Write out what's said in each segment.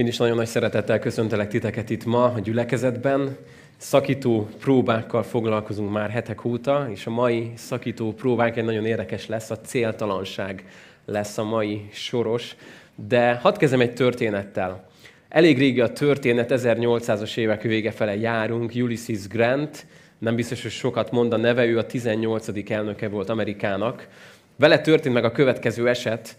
Én is nagyon nagy szeretettel köszöntelek titeket itt ma a gyülekezetben. Szakító próbákkal foglalkozunk már hetek óta, és a mai szakító próbánk egy nagyon érdekes lesz, a céltalanság lesz a mai soros. De hadd kezdem egy történettel. Elég régi a történet, 1800-as évek vége fele járunk, Ulysses Grant, nem biztos, hogy sokat mond a neve, ő a 18. elnöke volt Amerikának. Vele történt meg a következő eset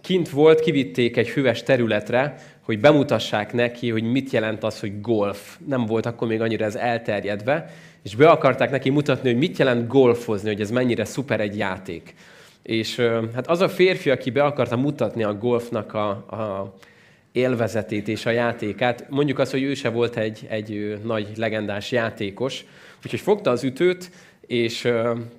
kint volt, kivitték egy füves területre, hogy bemutassák neki, hogy mit jelent az, hogy golf. Nem volt akkor még annyira ez elterjedve, és be akarták neki mutatni, hogy mit jelent golfozni, hogy ez mennyire szuper egy játék. És hát az a férfi, aki be akarta mutatni a golfnak a, a élvezetét és a játékát, mondjuk azt, hogy ő se volt egy, egy nagy legendás játékos, úgyhogy fogta az ütőt, és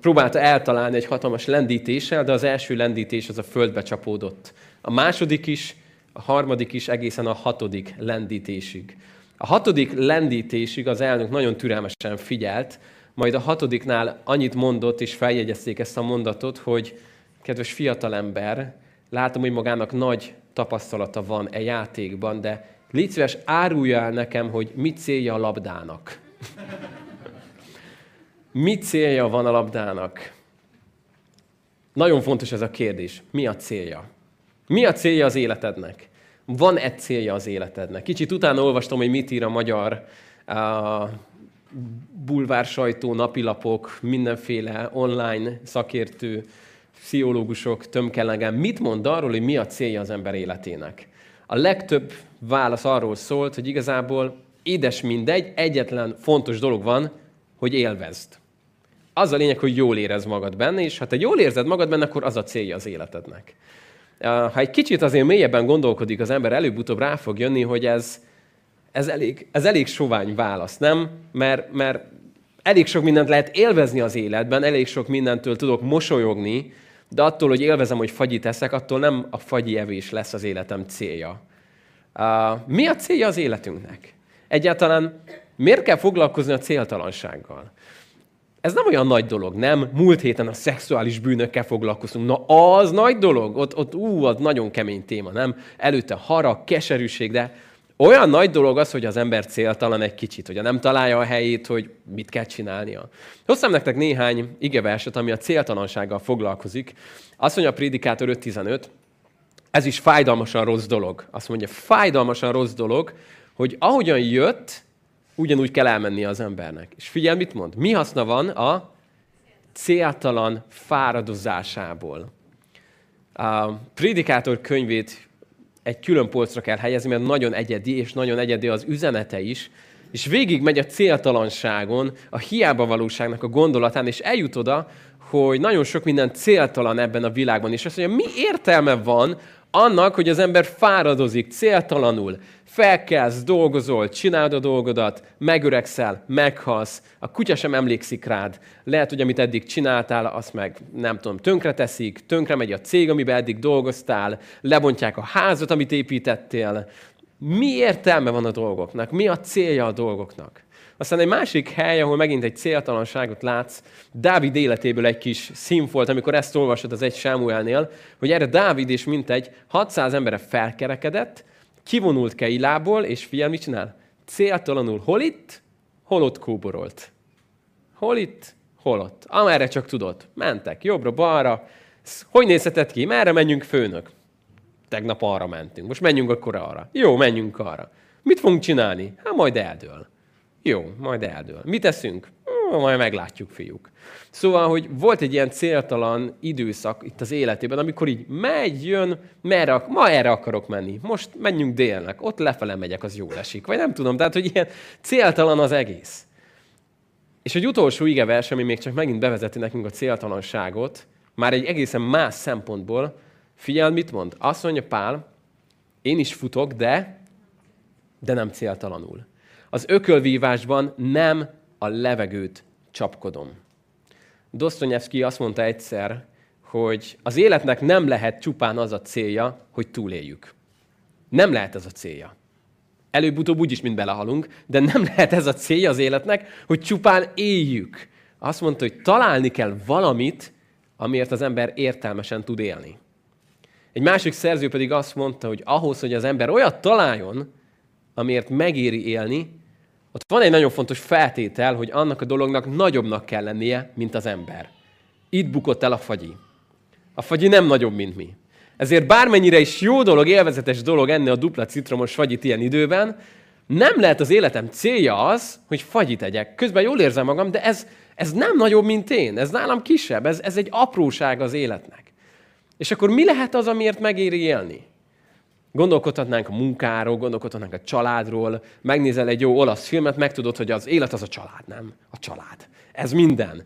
próbálta eltalálni egy hatalmas lendítéssel, de az első lendítés az a földbe csapódott. A második is, a harmadik is egészen a hatodik lendítésig. A hatodik lendítésig az elnök nagyon türelmesen figyelt, majd a hatodiknál annyit mondott, és feljegyezték ezt a mondatot, hogy kedves fiatalember, látom, hogy magának nagy tapasztalata van e játékban, de légy szíves, árulja el nekem, hogy mit célja a labdának. Mi célja van a labdának? Nagyon fontos ez a kérdés. Mi a célja? Mi a célja az életednek? Van egy célja az életednek? Kicsit utána olvastam, hogy mit ír a magyar a bulvár napilapok, mindenféle online szakértő, pszichológusok tömkelegen. Mit mond arról, hogy mi a célja az ember életének? A legtöbb válasz arról szólt, hogy igazából édes mindegy, egyetlen fontos dolog van, hogy élvezd. Az a lényeg, hogy jól érez magad benne, és ha te jól érzed magad benne, akkor az a célja az életednek. Ha egy kicsit azért mélyebben gondolkodik az ember, előbb-utóbb rá fog jönni, hogy ez, ez, elég, ez elég sovány válasz, nem? Mert, mert elég sok mindent lehet élvezni az életben, elég sok mindentől tudok mosolyogni, de attól, hogy élvezem, hogy fagyit eszek, attól nem a fagyi evés lesz az életem célja. Mi a célja az életünknek? Egyáltalán miért kell foglalkozni a céltalansággal? Ez nem olyan nagy dolog, nem? Múlt héten a szexuális bűnökkel foglalkoztunk. Na, az nagy dolog? Ott, ott ú, az nagyon kemény téma, nem? Előtte harag, keserűség, de olyan nagy dolog az, hogy az ember céltalan egy kicsit, hogy nem találja a helyét, hogy mit kell csinálnia. Hoztam nektek néhány igeverset, ami a céltalansággal foglalkozik. Azt mondja a Prédikátor 5.15, ez is fájdalmasan rossz dolog. Azt mondja, fájdalmasan rossz dolog, hogy ahogyan jött, ugyanúgy kell elmennie az embernek. És figyelj, mit mond? Mi haszna van a céltalan fáradozásából? A Prédikátor könyvét egy külön polcra kell helyezni, mert nagyon egyedi, és nagyon egyedi az üzenete is, és végig megy a céltalanságon, a hiába valóságnak a gondolatán, és eljut oda, hogy nagyon sok minden céltalan ebben a világban. És azt mondja, mi értelme van annak, hogy az ember fáradozik céltalanul, felkelsz, dolgozol, csinálod a dolgodat, megöregszel, meghalsz, a kutya sem emlékszik rád. Lehet, hogy amit eddig csináltál, azt meg nem tudom, tönkre teszik, tönkre megy a cég, amiben eddig dolgoztál, lebontják a házat, amit építettél. Mi értelme van a dolgoknak? Mi a célja a dolgoknak? Aztán egy másik hely, ahol megint egy céltalanságot látsz, Dávid életéből egy kis színfolt, amikor ezt olvasod az egy Sámuelnél, hogy erre Dávid is mintegy 600 embere felkerekedett, kivonult Keilából, és figyelj, mit csinál? Céltalanul hol itt, hol ott kóborolt. Hol itt, hol ott. Amerre csak tudott. Mentek jobbra, balra. Hogy nézhetett ki? Merre menjünk, főnök? Tegnap arra mentünk. Most menjünk akkor arra. Jó, menjünk arra. Mit fogunk csinálni? Hát majd eldől. Jó, majd eldől. Mit teszünk? Majd meglátjuk, fiúk. Szóval, hogy volt egy ilyen céltalan időszak itt az életében, amikor így megy, jön, merre, ma erre akarok menni, most menjünk délnek, ott lefele megyek, az jól esik. Vagy nem tudom, tehát, hogy ilyen céltalan az egész. És egy utolsó vers, ami még csak megint bevezeti nekünk a céltalanságot, már egy egészen más szempontból, figyelj, mit mond? Azt mondja Pál, én is futok, de, de nem céltalanul. Az ökölvívásban nem a levegőt csapkodom. Dostoyevsky azt mondta egyszer, hogy az életnek nem lehet csupán az a célja, hogy túléljük. Nem lehet ez a célja. Előbb-utóbb úgyis mind belehalunk, de nem lehet ez a célja az életnek, hogy csupán éljük. Azt mondta, hogy találni kell valamit, amiért az ember értelmesen tud élni. Egy másik szerző pedig azt mondta, hogy ahhoz, hogy az ember olyat találjon, amiért megéri élni, ott van egy nagyon fontos feltétel, hogy annak a dolognak nagyobbnak kell lennie, mint az ember. Itt bukott el a fagyi. A fagyi nem nagyobb, mint mi. Ezért bármennyire is jó dolog, élvezetes dolog enni a dupla citromos fagyit ilyen időben, nem lehet az életem célja az, hogy fagyit egyek. Közben jól érzem magam, de ez, ez nem nagyobb, mint én. Ez nálam kisebb. Ez, ez egy apróság az életnek. És akkor mi lehet az, amiért megéri élni? Gondolkodhatnánk a munkáról, gondolkodhatnánk a családról, megnézel egy jó olasz filmet, megtudod, hogy az élet az a család, nem? A család. Ez minden.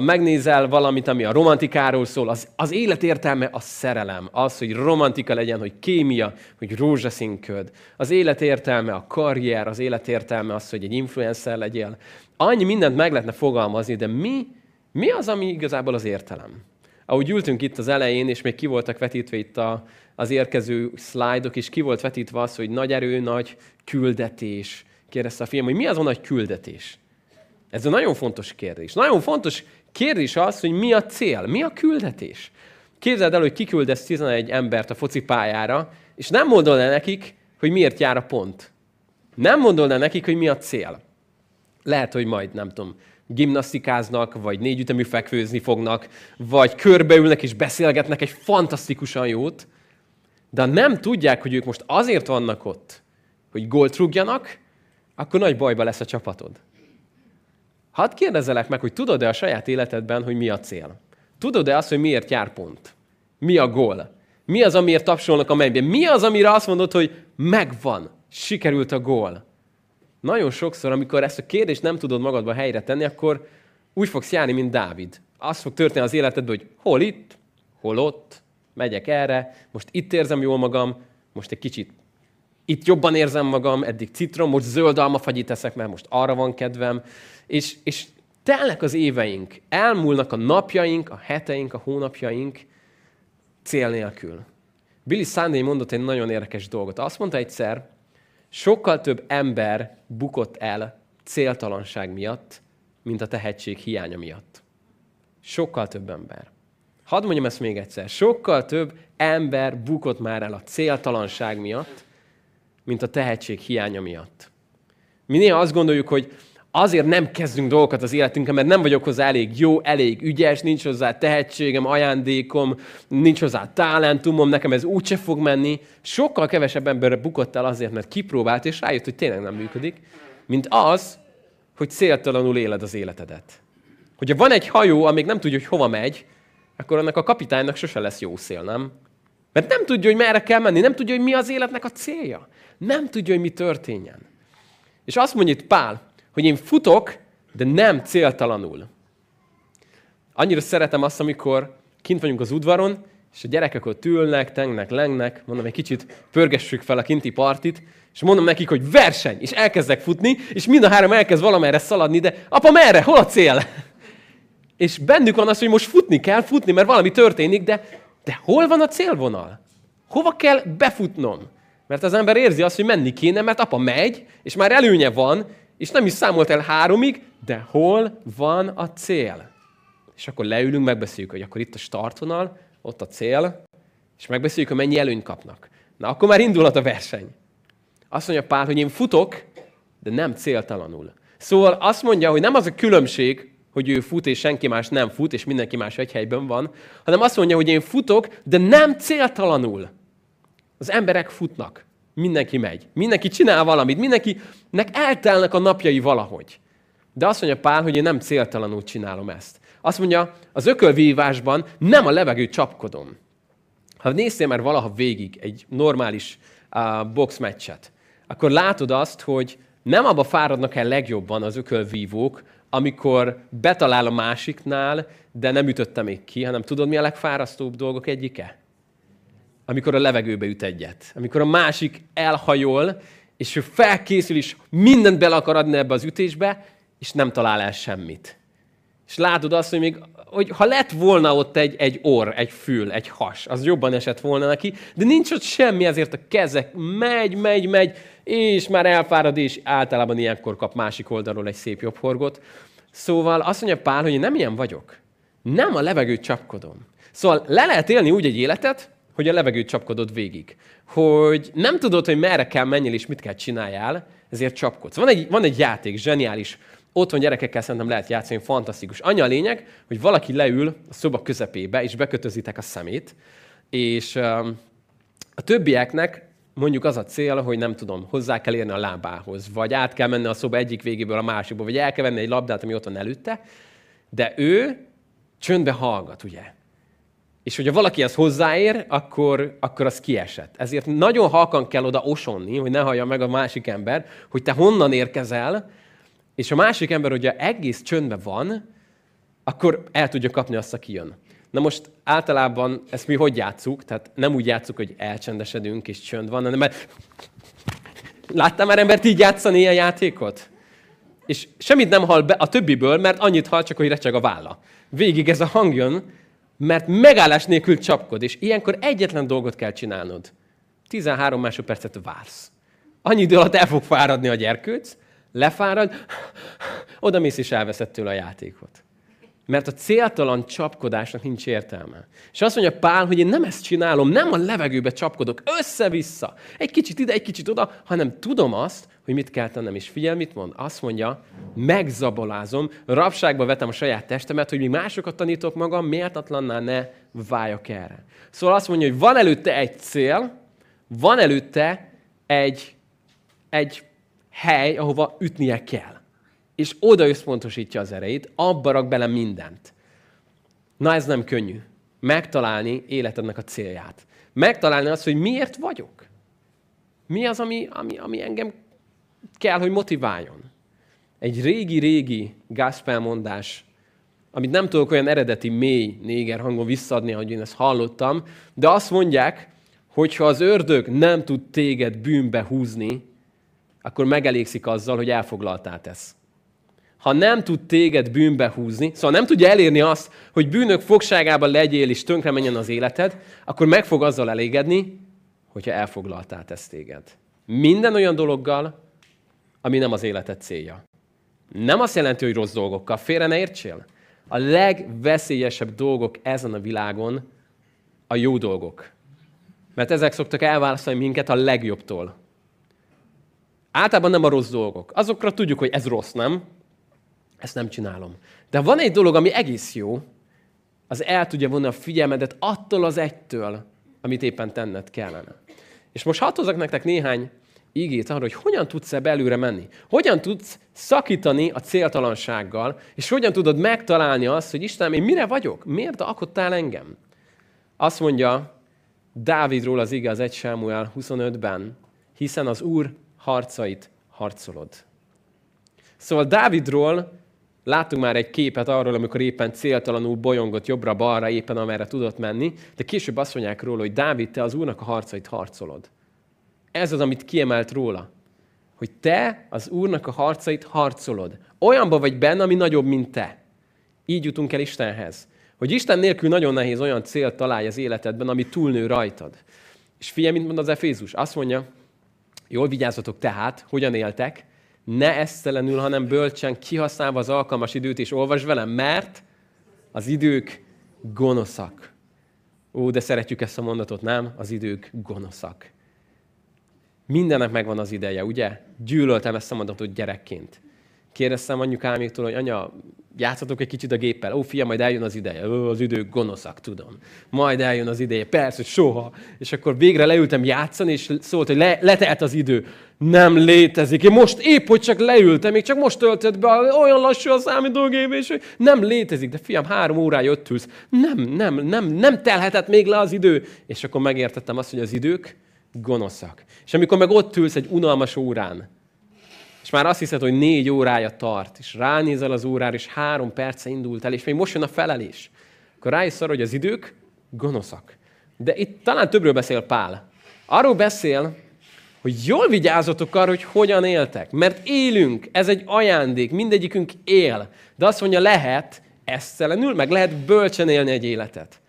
Megnézel valamit, ami a romantikáról szól, az, az élet értelme a szerelem. Az, hogy romantika legyen, hogy kémia, hogy rózsaszínköd. Az élet értelme a karrier, az élet értelme az, hogy egy influencer legyél. Annyi mindent meg lehetne fogalmazni, de mi, mi az, ami igazából az értelem? Ahogy ültünk itt az elején, és még ki voltak vetítve itt a, az érkező szlájdok, és ki volt vetítve az, hogy nagy erő, nagy küldetés. Kérdezte a film, hogy mi az a nagy küldetés? Ez egy nagyon fontos kérdés. Nagyon fontos kérdés az, hogy mi a cél, mi a küldetés. Képzeld el, hogy kiküldesz 11 embert a focipályára, és nem mondod el nekik, hogy miért jár a pont. Nem mondod el nekik, hogy mi a cél. Lehet, hogy majd, nem tudom, gimnasztikáznak, vagy négyütemű fekvőzni fognak, vagy körbeülnek és beszélgetnek egy fantasztikusan jót, de nem tudják, hogy ők most azért vannak ott, hogy gólt rúgjanak, akkor nagy bajba lesz a csapatod. Hadd kérdezzelek meg, hogy tudod-e a saját életedben, hogy mi a cél? Tudod-e azt, hogy miért jár pont? Mi a gól? Mi az, amiért tapsolnak a mennyben? Mi az, amire azt mondod, hogy megvan, sikerült a gól? Nagyon sokszor, amikor ezt a kérdést nem tudod magadba helyre tenni, akkor úgy fogsz járni, mint Dávid. Az fog történni az életedben, hogy hol itt, hol ott, megyek erre, most itt érzem jól magam, most egy kicsit itt jobban érzem magam, eddig citrom, most zöld almafagyit teszek, mert most arra van kedvem. És, és telnek az éveink, elmúlnak a napjaink, a heteink, a hónapjaink cél nélkül. Billy Sunday mondott egy nagyon érdekes dolgot. Azt mondta egyszer, sokkal több ember bukott el céltalanság miatt, mint a tehetség hiánya miatt. Sokkal több ember. Hadd mondjam ezt még egyszer. Sokkal több ember bukott már el a céltalanság miatt, mint a tehetség hiánya miatt. Mi néha azt gondoljuk, hogy azért nem kezdünk dolgokat az életünkben, mert nem vagyok hozzá elég jó, elég ügyes, nincs hozzá tehetségem, ajándékom, nincs hozzá talentumom, nekem ez úgyse fog menni. Sokkal kevesebb ember bukott el azért, mert kipróbált, és rájött, hogy tényleg nem működik, mint az, hogy céltalanul éled az életedet. Hogyha van egy hajó, amíg nem tudja, hogy hova megy, akkor annak a kapitánynak sose lesz jó szél, nem? Mert nem tudja, hogy merre kell menni, nem tudja, hogy mi az életnek a célja. Nem tudja, hogy mi történjen. És azt mondja itt Pál, hogy én futok, de nem céltalanul. Annyira szeretem azt, amikor kint vagyunk az udvaron, és a gyerekek ott ülnek, tengnek, lengnek, mondom, egy kicsit pörgessük fel a kinti partit, és mondom nekik, hogy verseny, és elkezdek futni, és mind a három elkezd valamerre szaladni, de apa, merre? Hol a cél? És bennük van az, hogy most futni kell, futni, mert valami történik, de, de hol van a célvonal? Hova kell befutnom? Mert az ember érzi azt, hogy menni kéne, mert apa megy, és már előnye van, és nem is számolt el háromig, de hol van a cél? És akkor leülünk, megbeszéljük, hogy akkor itt a startvonal, ott a cél, és megbeszéljük, hogy mennyi előnyt kapnak. Na, akkor már indulhat a verseny. Azt mondja Pál, hogy én futok, de nem céltalanul. Szóval azt mondja, hogy nem az a különbség, hogy ő fut, és senki más nem fut, és mindenki más egy helyben van, hanem azt mondja, hogy én futok, de nem céltalanul. Az emberek futnak. Mindenki megy. Mindenki csinál valamit. Mindenkinek eltelnek a napjai valahogy. De azt mondja Pál, hogy én nem céltalanul csinálom ezt. Azt mondja, az ökölvívásban nem a levegőt csapkodom. Ha néztél már valaha végig egy normális uh, boxmeccset, akkor látod azt, hogy nem abba fáradnak el legjobban az ökölvívók, amikor betalál a másiknál, de nem ütötte még ki, hanem tudod, mi a legfárasztóbb dolgok egyike? Amikor a levegőbe üt egyet. Amikor a másik elhajol, és ő felkészül, és mindent bele akar adni ebbe az ütésbe, és nem talál el semmit. És látod azt, hogy még, hogy ha lett volna ott egy, egy orr, egy fül, egy has, az jobban esett volna neki, de nincs ott semmi, ezért a kezek megy, megy, megy, és már elfárad, és általában ilyenkor kap másik oldalról egy szép jobb horgot. Szóval azt mondja Pál, hogy én nem ilyen vagyok. Nem a levegőt csapkodom. Szóval le lehet élni úgy egy életet, hogy a levegőt csapkodod végig. Hogy nem tudod, hogy merre kell menjél és mit kell csináljál, ezért csapkodsz. Van egy, van egy játék, zseniális, otthon gyerekekkel szerintem lehet játszani, fantasztikus. Annyi a lényeg, hogy valaki leül a szoba közepébe, és bekötözitek a szemét, és um, a többieknek mondjuk az a cél, hogy nem tudom, hozzá kell érni a lábához, vagy át kell menni a szoba egyik végéből a másikba, vagy el kell venni egy labdát, ami ott van előtte, de ő csöndbe hallgat, ugye? És hogyha valaki ezt hozzáér, akkor, akkor az kiesett. Ezért nagyon halkan kell oda osonni, hogy ne hallja meg a másik ember, hogy te honnan érkezel, és a másik ember, hogyha egész csöndben van, akkor el tudja kapni azt, aki jön. Na most általában ezt mi hogy játszuk? Tehát nem úgy játszuk, hogy elcsendesedünk és csönd van, hanem mert... Láttam már embert így játszani ilyen játékot? És semmit nem hall be a többiből, mert annyit hall, csak hogy recseg a válla. Végig ez a hang jön, mert megállás nélkül csapkod, és ilyenkor egyetlen dolgot kell csinálnod. 13 másodpercet vársz. Annyi idő alatt el fog fáradni a gyerkőc, lefárad, oda mész és elveszed tőle a játékot. Mert a céltalan csapkodásnak nincs értelme. És azt mondja Pál, hogy én nem ezt csinálom, nem a levegőbe csapkodok, össze-vissza, egy kicsit ide, egy kicsit oda, hanem tudom azt, hogy mit kell tennem. És figyelj, mit mond? Azt mondja, megzabolázom, rabságba vetem a saját testemet, hogy még másokat tanítok magam, méltatlanná ne váljak erre. Szóval azt mondja, hogy van előtte egy cél, van előtte egy, egy hely, ahova ütnie kell és oda összpontosítja az erejét, abba rak bele mindent. Na ez nem könnyű. Megtalálni életednek a célját. Megtalálni azt, hogy miért vagyok. Mi az, ami, ami, ami engem kell, hogy motiváljon. Egy régi-régi gáspelmondás, amit nem tudok olyan eredeti, mély néger hangon visszadni, ahogy én ezt hallottam, de azt mondják, hogy ha az ördög nem tud téged bűnbe húzni, akkor megelégszik azzal, hogy elfoglaltál tesz ha nem tud téged bűnbe húzni, szóval nem tudja elérni azt, hogy bűnök fogságában legyél és tönkre menjen az életed, akkor meg fog azzal elégedni, hogyha elfoglaltál ezt téged. Minden olyan dologgal, ami nem az életed célja. Nem azt jelenti, hogy rossz dolgokkal. Félre ne értsél. A legveszélyesebb dolgok ezen a világon a jó dolgok. Mert ezek szoktak elválasztani minket a legjobbtól. Általában nem a rossz dolgok. Azokra tudjuk, hogy ez rossz, nem? Ezt nem csinálom. De van egy dolog, ami egész jó, az el tudja vonni a figyelmedet attól az egytől, amit éppen tenned kellene. És most hadd nektek néhány ígét arra, hogy hogyan tudsz e belőle menni. Hogyan tudsz szakítani a céltalansággal, és hogyan tudod megtalálni azt, hogy Istenem, én mire vagyok? Miért alkottál engem? Azt mondja Dávidról az ige az 1 Sámuel 25-ben, hiszen az Úr harcait harcolod. Szóval Dávidról Láttunk már egy képet arról, amikor éppen céltalanul bolyongott jobbra-balra, éppen amerre tudott menni, de később azt mondják róla, hogy Dávid, te az Úrnak a harcait harcolod. Ez az, amit kiemelt róla. Hogy te az Úrnak a harcait harcolod. Olyanban vagy benne, ami nagyobb, mint te. Így jutunk el Istenhez. Hogy Isten nélkül nagyon nehéz olyan célt találni az életedben, ami túlnő rajtad. És figyelj, mint mond az Efézus. Azt mondja, jól vigyázzatok tehát, hogyan éltek, ne esztelenül, hanem bölcsen, kihasználva az alkalmas időt, és olvasd velem, mert az idők gonoszak. Ó, de szeretjük ezt a mondatot, nem? Az idők gonoszak. Mindennek megvan az ideje, ugye? Gyűlöltem ezt a mondatot gyerekként. Kérdeztem anyukáméktól, hogy anya, játszatok egy kicsit a géppel. Ó, fia, majd eljön az ideje. Ó, az idők gonoszak, tudom. Majd eljön az ideje. Persze, hogy soha. És akkor végre leültem játszani, és szólt, hogy le, letelt az idő. Nem létezik. Én most épp, hogy csak leültem, még csak most töltött be, olyan lassú a számítógép, és hogy nem létezik. De fiam, három órája ott ülsz. Nem, nem, nem, nem telhetett még le az idő. És akkor megértettem azt, hogy az idők gonoszak. És amikor meg ott ülsz egy unalmas órán, és már azt hiszed, hogy négy órája tart, és ránézel az órára, és három perce indult el, és még most jön a felelés, akkor rájössz arra, hogy az idők gonoszak. De itt talán többről beszél Pál. Arról beszél, hogy jól vigyázzatok arra, hogy hogyan éltek. Mert élünk, ez egy ajándék, mindegyikünk él. De azt mondja, lehet esztelenül, meg lehet bölcsen élni egy életet.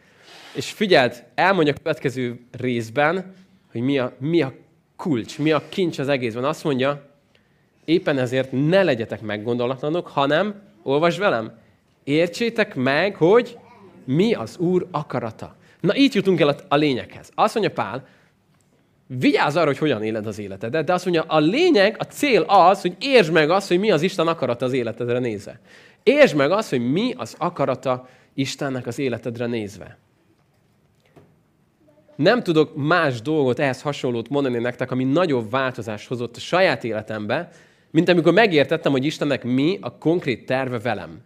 És figyeld, elmondja a következő részben, hogy mi a, mi a kulcs, mi a kincs az egészben. Azt mondja, Éppen ezért ne legyetek meggondolatlanok, hanem, olvasd velem, értsétek meg, hogy mi az Úr akarata. Na, így jutunk el a, lényeghez. Azt mondja Pál, vigyázz arra, hogy hogyan éled az életedet, de azt mondja, a lényeg, a cél az, hogy értsd meg azt, hogy mi az Isten akarata az életedre nézve. Értsd meg azt, hogy mi az akarata Istennek az életedre nézve. Nem tudok más dolgot ehhez hasonlót mondani nektek, ami nagyobb változást hozott a saját életembe, mint amikor megértettem, hogy Istennek mi a konkrét terve velem.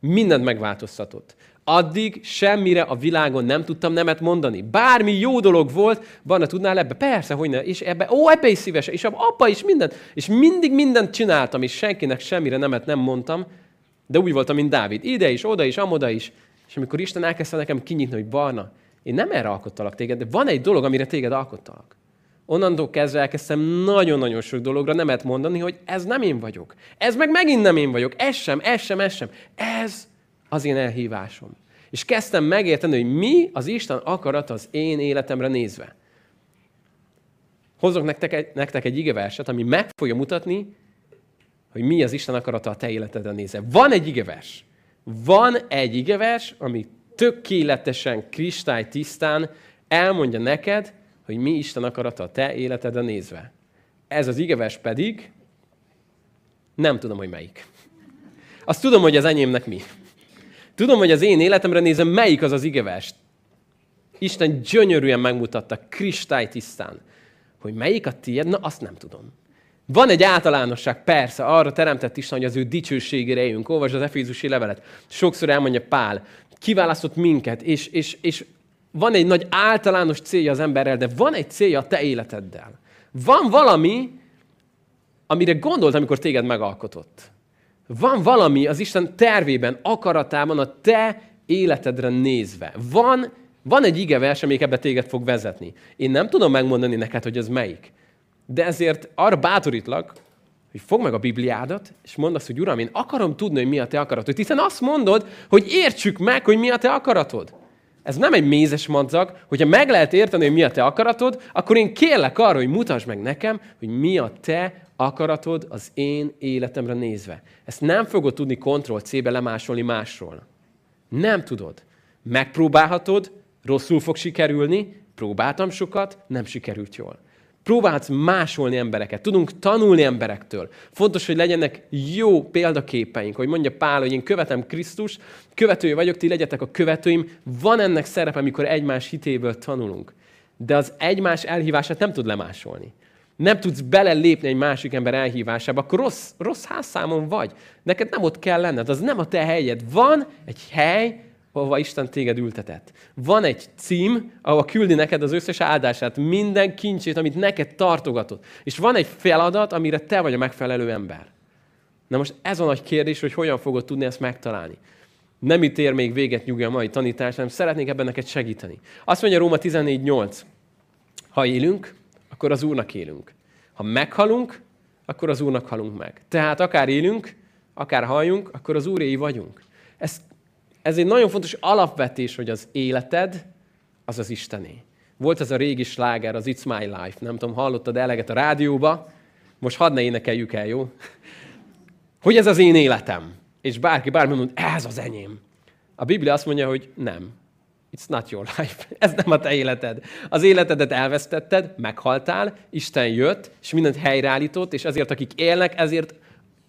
Mindent megváltoztatott. Addig semmire a világon nem tudtam nemet mondani. Bármi jó dolog volt, Barna tudnál ebbe? Persze, hogy ne. És ebbe, ó, ebbe is szívesen, és apa is mindent. És mindig mindent csináltam, és senkinek semmire nemet nem mondtam, de úgy voltam, mint Dávid. Ide is, oda is, amoda is. És amikor Isten elkezdte nekem kinyitni, hogy Barna, én nem erre alkottalak téged, de van egy dolog, amire téged alkottalak. Onnantól kezdve elkezdtem nagyon-nagyon sok dologra nemet mondani, hogy ez nem én vagyok. Ez meg megint nem én vagyok. Ez sem, ez sem, ez sem. Ez az én elhívásom. És kezdtem megérteni, hogy mi az Isten akarat az én életemre nézve. Hozok nektek egy, nektek egy igeverset, ami meg fogja mutatni, hogy mi az Isten akarata a te életedre nézve. Van egy igevers. Van egy igevers, ami tökéletesen, kristálytisztán elmondja neked, hogy mi Isten akarata a te életedre nézve. Ez az igevers pedig, nem tudom, hogy melyik. Azt tudom, hogy az enyémnek mi. Tudom, hogy az én életemre nézem, melyik az az igevers. Isten gyönyörűen megmutatta, kristálytisztán, hogy melyik a tiéd, na azt nem tudom. Van egy általánosság, persze, arra teremtett Isten, hogy az ő dicsőségére éljünk. Olvasd az Efézusi levelet. Sokszor elmondja Pál, kiválasztott minket, és, és, és van egy nagy általános célja az emberrel, de van egy célja a te életeddel. Van valami, amire gondolt, amikor téged megalkotott. Van valami az Isten tervében, akaratában a te életedre nézve. Van, van egy igevers, amelyik ebbe téged fog vezetni. Én nem tudom megmondani neked, hogy ez melyik. De ezért arra bátorítlak, hogy fogd meg a Bibliádat, és mondd azt, hogy Uram, én akarom tudni, hogy mi a te akaratod. Hiszen azt mondod, hogy értsük meg, hogy mi a te akaratod. Ez nem egy mézes madzag, hogyha meg lehet érteni, hogy mi a te akaratod, akkor én kérlek arra, hogy mutasd meg nekem, hogy mi a te akaratod az én életemre nézve. Ezt nem fogod tudni Ctrl-C-be lemásolni másról. Nem tudod. Megpróbálhatod, rosszul fog sikerülni, próbáltam sokat, nem sikerült jól. Próbálsz másolni embereket, tudunk tanulni emberektől. Fontos, hogy legyenek jó példaképeink, hogy mondja Pál, hogy én követem Krisztus, követője vagyok, ti legyetek a követőim. Van ennek szerepe, amikor egymás hitéből tanulunk. De az egymás elhívását nem tud lemásolni. Nem tudsz belelépni egy másik ember elhívásába, akkor rossz, rossz házszámon vagy. Neked nem ott kell lenned, az nem a te helyed. Van egy hely, ahova Isten téged ültetett. Van egy cím, ahova küldi neked az összes áldását, minden kincsét, amit neked tartogatott. És van egy feladat, amire te vagy a megfelelő ember. Na most ez a nagy kérdés, hogy hogyan fogod tudni ezt megtalálni. Nem itt ér még véget nyugi a mai tanítás, hanem szeretnék ebben neked segíteni. Azt mondja Róma 14.8. Ha élünk, akkor az Úrnak élünk. Ha meghalunk, akkor az Úrnak halunk meg. Tehát akár élünk, akár halljunk, akkor az Úréi vagyunk. Ezt ez egy nagyon fontos alapvetés, hogy az életed az az Istené. Volt ez a régi sláger, az It's My Life. Nem tudom, hallottad eleget a rádióba? Most hadd ne énekeljük el, jó? Hogy ez az én életem. És bárki, bármi mond, ez az enyém. A Biblia azt mondja, hogy nem. It's not your life. Ez nem a te életed. Az életedet elvesztetted, meghaltál, Isten jött, és mindent helyreállított, és ezért akik élnek, ezért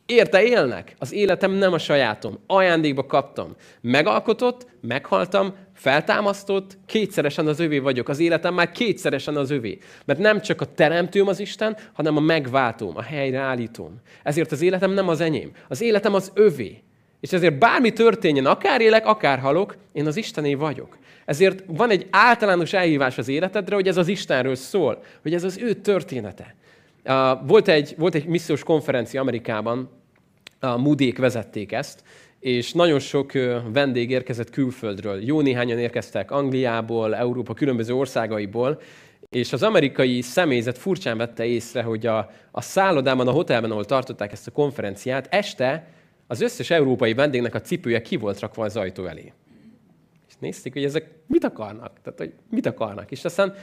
Érte élnek. Az életem nem a sajátom. Ajándékba kaptam. Megalkotott, meghaltam, feltámasztott, kétszeresen az övé vagyok. Az életem már kétszeresen az övé. Mert nem csak a teremtőm az Isten, hanem a megváltóm, a helyreállítóm. Ezért az életem nem az enyém. Az életem az övé. És ezért bármi történjen, akár élek, akár halok, én az Istené vagyok. Ezért van egy általános elhívás az életedre, hogy ez az Istenről szól, hogy ez az ő története. Volt egy, volt egy missziós konferencia Amerikában, a Moodék vezették ezt, és nagyon sok vendég érkezett külföldről. Jó néhányan érkeztek Angliából, Európa különböző országaiból, és az amerikai személyzet furcsán vette észre, hogy a, a szállodában, a hotelben, ahol tartották ezt a konferenciát, este az összes európai vendégnek a cipője ki volt rakva az ajtó elé. És nézték, hogy ezek mit akarnak? Tehát, hogy mit akarnak? És aztán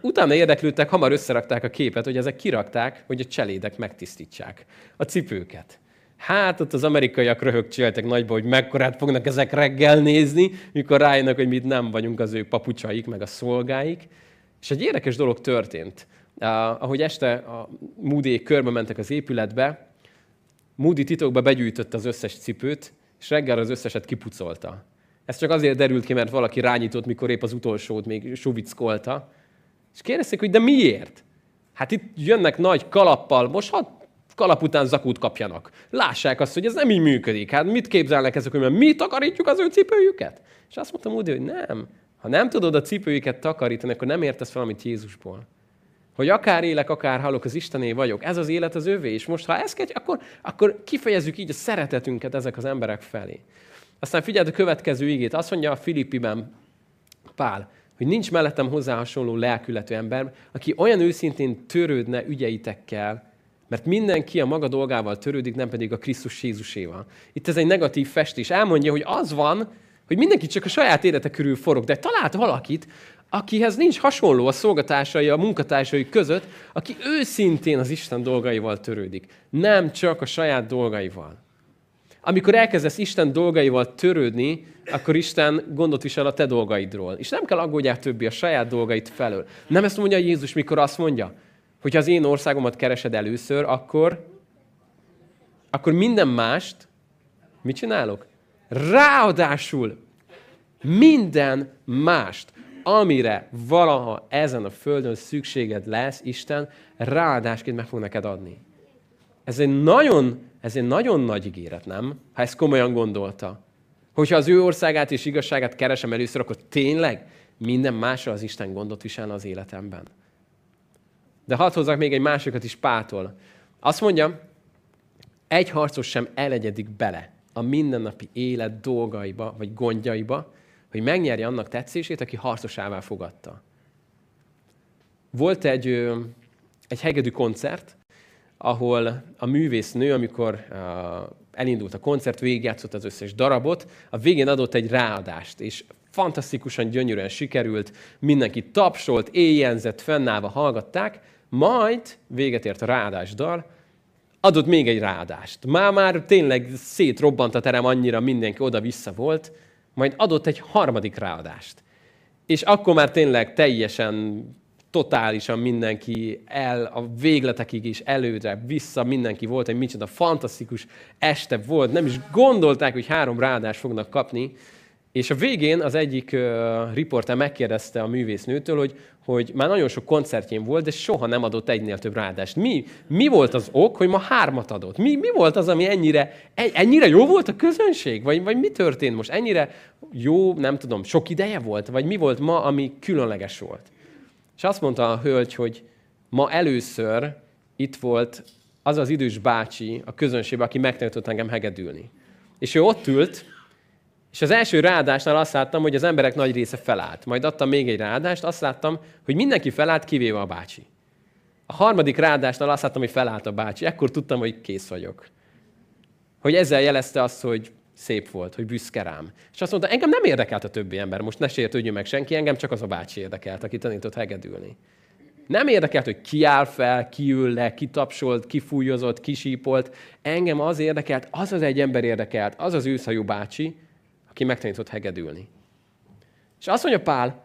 utána érdeklődtek, hamar összerakták a képet, hogy ezek kirakták, hogy a cselédek megtisztítsák a cipőket. Hát ott az amerikaiak röhögcséltek nagyba, hogy mekkorát fognak ezek reggel nézni, mikor rájönnek, hogy mit nem vagyunk az ő papucsaik, meg a szolgáik. És egy érdekes dolog történt. Uh, ahogy este a Moody körbe mentek az épületbe, Moody titokba begyűjtötte az összes cipőt, és reggel az összeset kipucolta. Ez csak azért derült ki, mert valaki rányított, mikor épp az utolsót még suvickolta. És kérdezték, hogy de miért? Hát itt jönnek nagy kalappal, most hadd kalap után zakút kapjanak. Lássák azt, hogy ez nem így működik. Hát mit képzelnek ezek, hogy mi takarítjuk az ő cipőjüket? És azt mondtam úgy, hogy nem. Ha nem tudod a cipőjüket takarítani, akkor nem értesz valamit Jézusból. Hogy akár élek, akár halok, az Istené vagyok. Ez az élet az övé. És most, ha ezt kell, akkor, akkor kifejezzük így a szeretetünket ezek az emberek felé. Aztán figyeld a következő igét. Azt mondja a Filippiben Pál, hogy nincs mellettem hozzá hasonló lelkületű ember, aki olyan őszintén törődne ügyeitekkel, mert mindenki a maga dolgával törődik, nem pedig a Krisztus Jézuséval. Itt ez egy negatív festés. Elmondja, hogy az van, hogy mindenki csak a saját élete körül forog, de talált valakit, akihez nincs hasonló a szolgatásai, a munkatársai között, aki őszintén az Isten dolgaival törődik. Nem csak a saját dolgaival. Amikor elkezdesz Isten dolgaival törődni, akkor Isten gondot visel a te dolgaidról. És nem kell aggódjál többi a saját dolgait felől. Nem ezt mondja Jézus, mikor azt mondja, hogy az én országomat keresed először, akkor, akkor minden mást mit csinálok? Ráadásul minden mást, amire valaha ezen a földön szükséged lesz, Isten ráadásként meg fog neked adni. Ez egy nagyon, ez egy nagyon nagy ígéret, nem? Ha ezt komolyan gondolta. Hogyha az ő országát és igazságát keresem először, akkor tényleg minden másra az Isten gondot visel az életemben. De hadd hozzak még egy másikat is Pától. Azt mondja, egy harcos sem elegyedik bele a mindennapi élet dolgaiba, vagy gondjaiba, hogy megnyerje annak tetszését, aki harcosává fogadta. Volt egy, egy hegedű koncert, ahol a művésznő, amikor elindult a koncert, végigjátszott az összes darabot, a végén adott egy ráadást, és fantasztikusan, gyönyörűen sikerült, mindenki tapsolt, éjjenzett, fennállva hallgatták, majd véget ért a ráadás dal, adott még egy ráadást. Már már tényleg szétrobbant a terem, annyira mindenki oda-vissza volt, majd adott egy harmadik ráadást. És akkor már tényleg teljesen, totálisan mindenki el, a végletekig is előre, vissza mindenki volt, egy micsoda fantasztikus este volt, nem is gondolták, hogy három ráadást fognak kapni, és a végén az egyik uh, riporter megkérdezte a művésznőtől, hogy, hogy már nagyon sok koncertjén volt, de soha nem adott egynél több ráadást. Mi, mi volt az ok, hogy ma hármat adott? Mi, mi volt az, ami ennyire, ennyire jó volt a közönség? Vagy, vagy mi történt most? Ennyire jó, nem tudom, sok ideje volt? Vagy mi volt ma, ami különleges volt? És azt mondta a hölgy, hogy ma először itt volt az az idős bácsi a közönségben, aki megtanított engem hegedülni. És ő ott ült, és az első ráadásnál azt láttam, hogy az emberek nagy része felállt. Majd adtam még egy ráadást, azt láttam, hogy mindenki felállt, kivéve a bácsi. A harmadik ráadásnál azt láttam, hogy felállt a bácsi. Ekkor tudtam, hogy kész vagyok. Hogy ezzel jelezte azt, hogy szép volt, hogy büszke rám. És azt mondta, engem nem érdekelt a többi ember, most ne sértődjön meg senki, engem csak az a bácsi érdekelt, aki tanított hegedülni. Nem érdekelt, hogy ki áll fel, ki ül le, ki tapsolt, ki fújozott, ki sípolt. Engem az érdekelt, az az egy ember érdekelt, az az őszajú bácsi, aki megtanított hegedülni. És azt mondja Pál,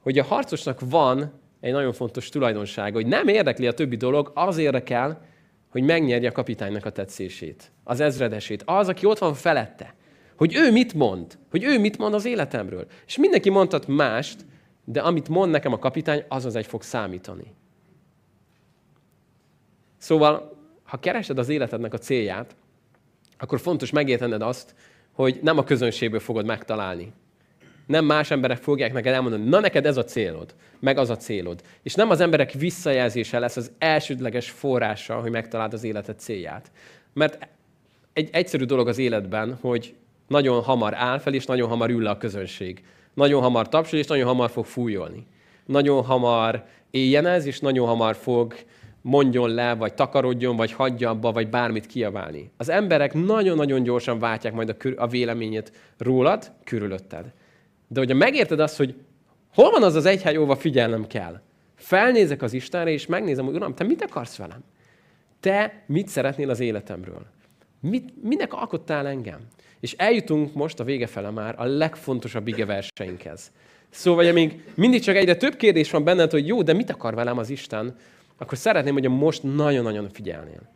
hogy a harcosnak van egy nagyon fontos tulajdonsága, hogy nem érdekli a többi dolog, az érdekel, hogy megnyerje a kapitánynak a tetszését, az ezredesét, az, aki ott van felette. Hogy ő mit mond, hogy ő mit mond az életemről. És mindenki mondhat mást, de amit mond nekem a kapitány, az az egy fog számítani. Szóval, ha keresed az életednek a célját, akkor fontos megértened azt, hogy nem a közönségből fogod megtalálni. Nem más emberek fogják neked elmondani, na neked ez a célod, meg az a célod. És nem az emberek visszajelzése lesz az elsődleges forrása, hogy megtaláld az életed célját. Mert egy egyszerű dolog az életben, hogy nagyon hamar áll fel, és nagyon hamar ül le a közönség. Nagyon hamar tapsol, és nagyon hamar fog fújolni. Nagyon hamar éjjenez, és nagyon hamar fog mondjon le, vagy takarodjon, vagy hagyja abba, vagy bármit kiaválni. Az emberek nagyon-nagyon gyorsan váltják majd a, a véleményét rólad, körülötted. De hogyha megérted azt, hogy hol van az az egy hely, ahova figyelnem kell, felnézek az Istenre, és megnézem, hogy Uram, te mit akarsz velem? Te mit szeretnél az életemről? Mit, minek alkottál engem? És eljutunk most a vége fele már a legfontosabb ige verseinkhez. Szóval, még mindig csak egyre több kérdés van benned, hogy jó, de mit akar velem az Isten, akkor szeretném, hogy most nagyon-nagyon figyelnél.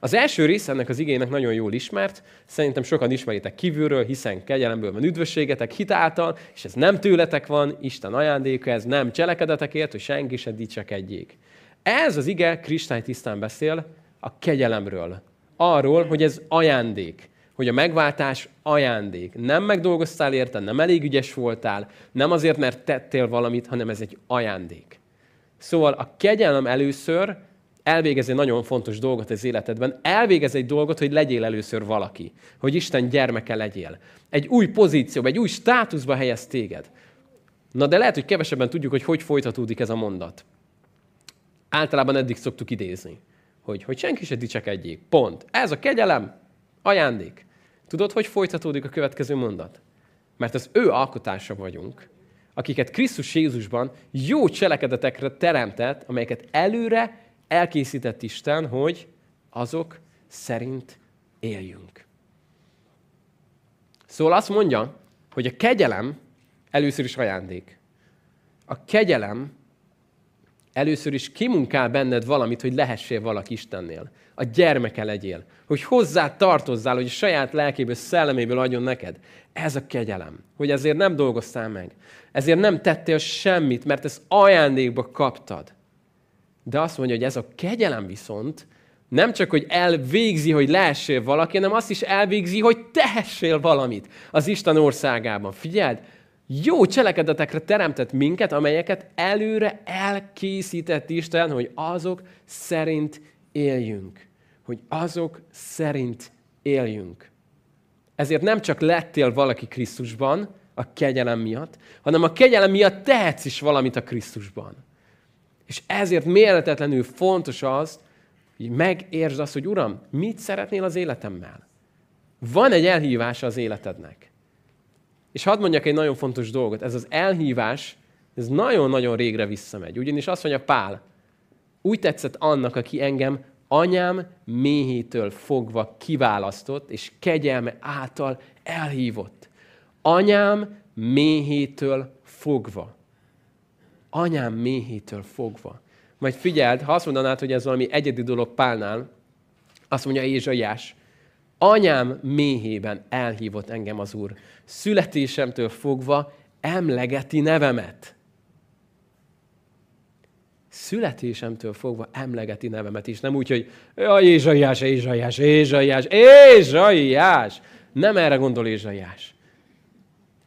Az első rész ennek az igének nagyon jól ismert, szerintem sokan ismeritek kívülről, hiszen kegyelemből van üdvösségetek hitáltal, és ez nem tőletek van, Isten ajándéka, ez nem cselekedetekért, hogy senki se dicsekedjék. Ez az ige kristálytisztán beszél a kegyelemről. Arról, hogy ez ajándék hogy a megváltás ajándék. Nem megdolgoztál érte, nem elég ügyes voltál, nem azért, mert tettél valamit, hanem ez egy ajándék. Szóval a kegyelem először elvégez egy nagyon fontos dolgot az életedben. Elvégez egy dolgot, hogy legyél először valaki. Hogy Isten gyermeke legyél. Egy új pozícióba, egy új státuszba helyez téged. Na de lehet, hogy kevesebben tudjuk, hogy hogy folytatódik ez a mondat. Általában eddig szoktuk idézni, hogy, hogy senki se dicsekedjék. Pont. Ez a kegyelem, ajándék. Tudod, hogy folytatódik a következő mondat? Mert az ő alkotása vagyunk, akiket Krisztus Jézusban jó cselekedetekre teremtett, amelyeket előre elkészített Isten, hogy azok szerint éljünk. Szóval azt mondja, hogy a kegyelem először is ajándék. A kegyelem először is kimunkál benned valamit, hogy lehessél valaki Istennél. A gyermeke legyél. Hogy hozzá tartozzál, hogy a saját lelkéből, szelleméből adjon neked. Ez a kegyelem. Hogy ezért nem dolgoztál meg. Ezért nem tettél semmit, mert ezt ajándékba kaptad. De azt mondja, hogy ez a kegyelem viszont nem csak, hogy elvégzi, hogy lehessél valaki, hanem azt is elvégzi, hogy tehessél valamit az Isten országában. Figyeld, jó cselekedetekre teremtett minket, amelyeket előre elkészített Isten, hogy azok szerint éljünk. Hogy azok szerint éljünk. Ezért nem csak lettél valaki Krisztusban, a kegyelem miatt, hanem a kegyelem miatt tehetsz is valamit a Krisztusban. És ezért mérhetetlenül fontos az, hogy megértsd azt, hogy Uram, mit szeretnél az életemmel? Van egy elhívása az életednek. És hadd mondjak egy nagyon fontos dolgot. Ez az elhívás, ez nagyon-nagyon régre visszamegy. Ugyanis azt mondja Pál, úgy tetszett annak, aki engem anyám méhétől fogva kiválasztott, és kegyelme által elhívott. Anyám méhétől fogva. Anyám méhétől fogva. Majd figyeld, ha azt mondanád, hogy ez valami egyedi dolog Pálnál, azt mondja Ézsaiás, anyám méhében elhívott engem az Úr. Születésemtől fogva emlegeti nevemet. Születésemtől fogva emlegeti nevemet is. Nem úgy, hogy ja, Ézsaiás, Ézsaiás, Ézsaiás, Ézsaiás. Nem erre gondol Ézsaiás.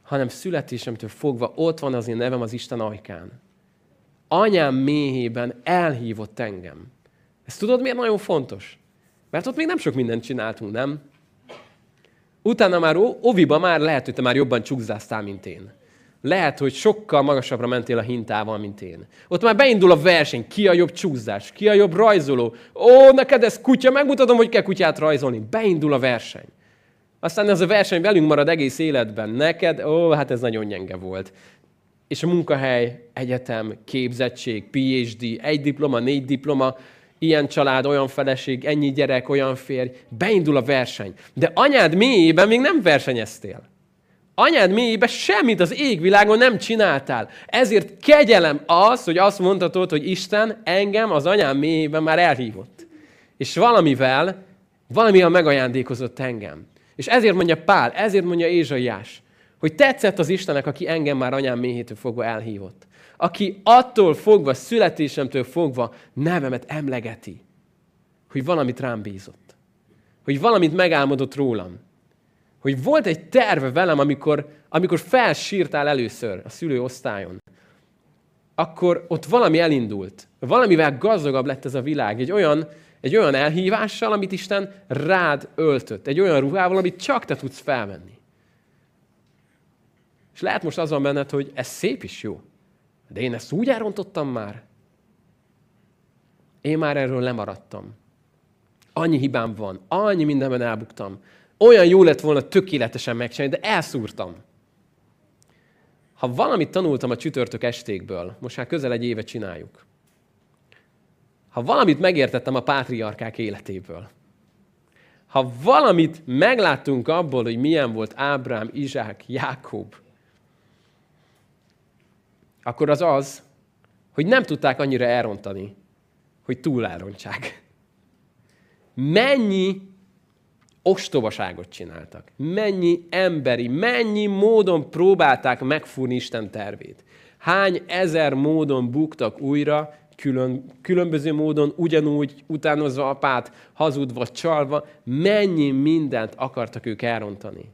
Hanem születésemtől fogva ott van az én nevem az Isten ajkán. Anyám méhében elhívott engem. Ezt tudod, miért nagyon fontos? Mert ott még nem sok mindent csináltunk, nem? Utána már oviba már lehet, hogy te már jobban csukzáztál, mint én. Lehet, hogy sokkal magasabbra mentél a hintával, mint én. Ott már beindul a verseny, ki a jobb csúszás, ki a jobb rajzoló. Ó, neked ez kutya, megmutatom, hogy kell kutyát rajzolni. Beindul a verseny. Aztán ez a verseny velünk marad egész életben. Neked, ó, hát ez nagyon gyenge volt. És a munkahely, egyetem, képzettség, PhD, egy diploma, négy diploma, ilyen család, olyan feleség, ennyi gyerek, olyan férj, beindul a verseny. De anyád mélyében még nem versenyeztél. Anyád mélyében semmit az égvilágon nem csináltál. Ezért kegyelem az, hogy azt mondhatod, hogy Isten engem az anyám mélyében már elhívott. És valamivel, valamivel megajándékozott engem. És ezért mondja Pál, ezért mondja Ézsaiás, hogy tetszett az Istenek, aki engem már anyám méhétől fogva elhívott aki attól fogva, születésemtől fogva nevemet emlegeti, hogy valamit rám bízott. Hogy valamit megálmodott rólam. Hogy volt egy terve velem, amikor, amikor felsírtál először a szülőosztályon. Akkor ott valami elindult. Valamivel gazdagabb lett ez a világ. Egy olyan, egy olyan elhívással, amit Isten rád öltött. Egy olyan ruhával, amit csak te tudsz felvenni. És lehet most az van benned, hogy ez szép is jó. De én ezt úgy elrontottam már. Én már erről lemaradtam. Annyi hibám van, annyi mindenben elbuktam. Olyan jó lett volna tökéletesen megcsinálni, de elszúrtam. Ha valamit tanultam a csütörtök estékből, most már közel egy éve csináljuk. Ha valamit megértettem a pátriarkák életéből, ha valamit megláttunk abból, hogy milyen volt Ábrám, Izsák, Jákob, akkor az az, hogy nem tudták annyira elrontani, hogy túl elrontsák. Mennyi ostobaságot csináltak. Mennyi emberi, mennyi módon próbálták megfúrni Isten tervét. Hány ezer módon buktak újra, külön, különböző módon, ugyanúgy utánozva apát, hazudva, csalva, mennyi mindent akartak ők elrontani.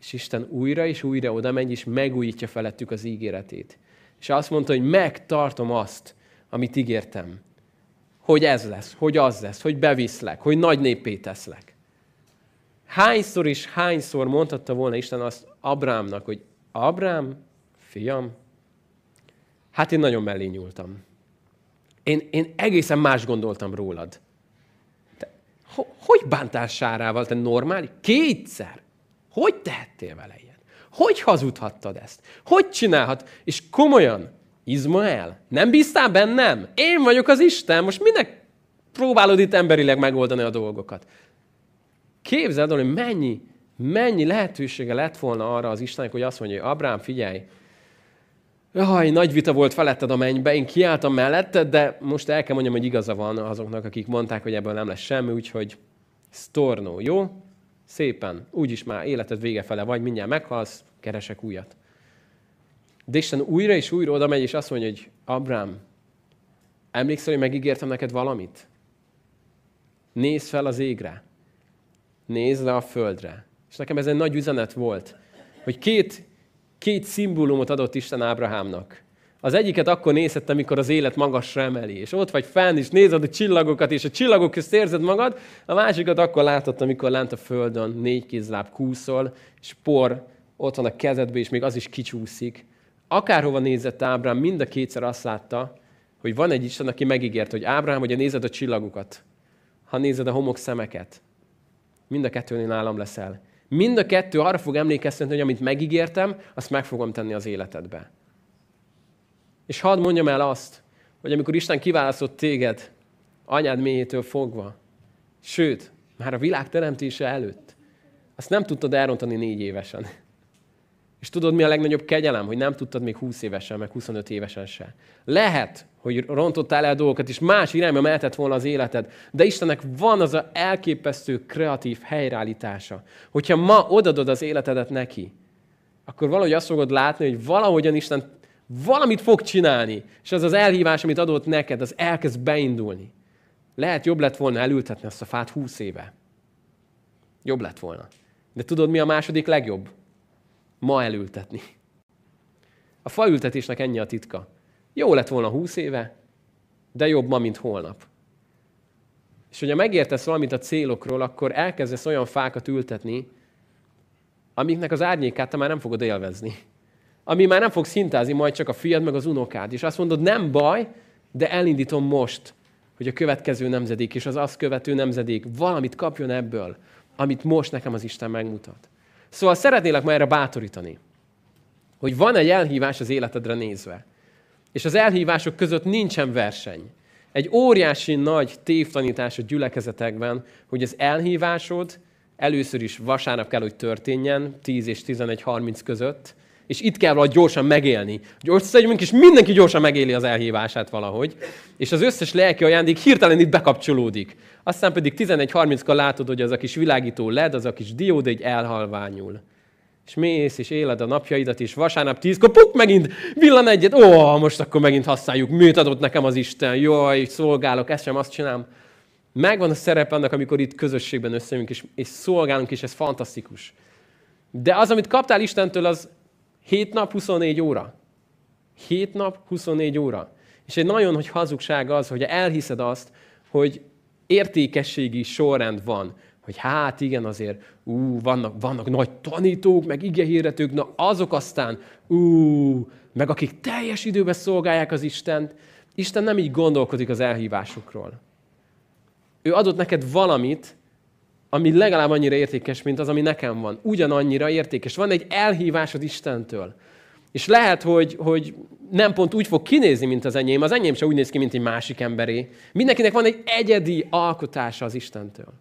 És Isten újra és újra oda megy, és megújítja felettük az ígéretét. És azt mondta, hogy megtartom azt, amit ígértem. Hogy ez lesz, hogy az lesz, hogy beviszlek, hogy nagy népé teszlek. Hányszor és hányszor mondhatta volna Isten azt Abrámnak, hogy Abrám, fiam, hát én nagyon mellé nyúltam. Én, én egészen más gondoltam rólad. Te, hogy bántál Sárával, te normális? Kétszer. Hogy tehettél vele ilyet? Hogy hazudhattad ezt? Hogy csinálhat? És komolyan, Izmael, nem bíztál bennem? Én vagyok az Isten, most minek próbálod itt emberileg megoldani a dolgokat? Képzeld el, hogy mennyi, mennyi lehetősége lett volna arra az Istennek, hogy azt mondja, hogy Abrám, figyelj, Jaj, nagy vita volt feletted a mennybe, én kiálltam melletted, de most el kell mondjam, hogy igaza van azoknak, akik mondták, hogy ebből nem lesz semmi, úgyhogy stornó, jó? Szépen, úgyis már életed vége fele vagy, mindjárt meghalsz, keresek újat. De Isten újra és újra oda megy, és azt mondja, hogy Abrám, emlékszel, hogy megígértem neked valamit? Nézd fel az égre. Nézd le a földre. És nekem ez egy nagy üzenet volt, hogy két két szimbólumot adott Isten Ábrahámnak. Az egyiket akkor nézhettem, amikor az élet magasra emeli, és ott vagy fenn, és nézed a csillagokat, és a csillagok közt érzed magad, a másikat akkor látod, amikor lent a földön négy kézláb kúszol, és por ott van a kezedbe, és még az is kicsúszik. Akárhova nézett Ábrám, mind a kétszer azt látta, hogy van egy Isten, aki megígért, hogy Ábrám, hogy nézed a csillagokat, ha nézed a homok szemeket, mind a kettőnél nálam leszel. Mind a kettő arra fog emlékeztetni, hogy amit megígértem, azt meg fogom tenni az életedbe. És hadd mondjam el azt, hogy amikor Isten kiválasztott téged, anyád mélyétől fogva, sőt, már a világ teremtése előtt, azt nem tudtad elrontani négy évesen. És tudod, mi a legnagyobb kegyelem? Hogy nem tudtad még 20 évesen, meg 25 évesen se. Lehet, hogy rontottál el dolgokat, és más irányba mehetett volna az életed, de Istennek van az a elképesztő kreatív helyreállítása. Hogyha ma odadod az életedet neki, akkor valahogy azt fogod látni, hogy valahogyan Isten valamit fog csinálni, és az az elhívás, amit adott neked, az elkezd beindulni. Lehet jobb lett volna elültetni azt a fát 20 éve. Jobb lett volna. De tudod, mi a második legjobb? ma elültetni. A faültetésnek ennyi a titka. Jó lett volna húsz éve, de jobb ma, mint holnap. És hogyha megértesz valamit a célokról, akkor elkezdesz olyan fákat ültetni, amiknek az árnyékát te már nem fogod élvezni. Ami már nem fog szintázni majd csak a fiad meg az unokád. És azt mondod, nem baj, de elindítom most, hogy a következő nemzedék és az azt követő nemzedék valamit kapjon ebből, amit most nekem az Isten megmutat. Szóval szeretnélek ma erre bátorítani, hogy van egy elhívás az életedre nézve. És az elhívások között nincsen verseny. Egy óriási nagy tévtanítás a gyülekezetekben, hogy az elhívásod először is vasárnap kell, hogy történjen, 10 és 11.30 között, és itt kell valahogy gyorsan megélni. Hogy összegyünk, és mindenki gyorsan megéli az elhívását valahogy, és az összes lelki ajándék hirtelen itt bekapcsolódik. Aztán pedig 11.30-kor látod, hogy az a kis világító led, az a kis diód egy elhalványul. És mész, és éled a napjaidat, és vasárnap tízkor, puk, megint villan egyet, ó, most akkor megint használjuk, műt adott nekem az Isten, jaj, szolgálok, ezt sem azt csinálom. Megvan a szerep annak, amikor itt közösségben összejövünk, és, és szolgálunk, és ez fantasztikus. De az, amit kaptál Istentől, az 7 nap, 24 óra. 7 nap, 24 óra. És egy nagyon hogy hazugság az, hogy elhiszed azt, hogy értékességi sorrend van, hogy hát igen, azért ú, vannak, vannak nagy tanítók, meg igehirdetők, na azok aztán, ú, meg akik teljes időben szolgálják az Istent. Isten nem így gondolkodik az elhívásokról. Ő adott neked valamit, ami legalább annyira értékes, mint az, ami nekem van. Ugyanannyira értékes. Van egy elhívásod Istentől. És lehet, hogy, hogy nem pont úgy fog kinézni, mint az enyém. Az enyém sem úgy néz ki, mint egy másik emberé. Mindenkinek van egy egyedi alkotása az Istentől.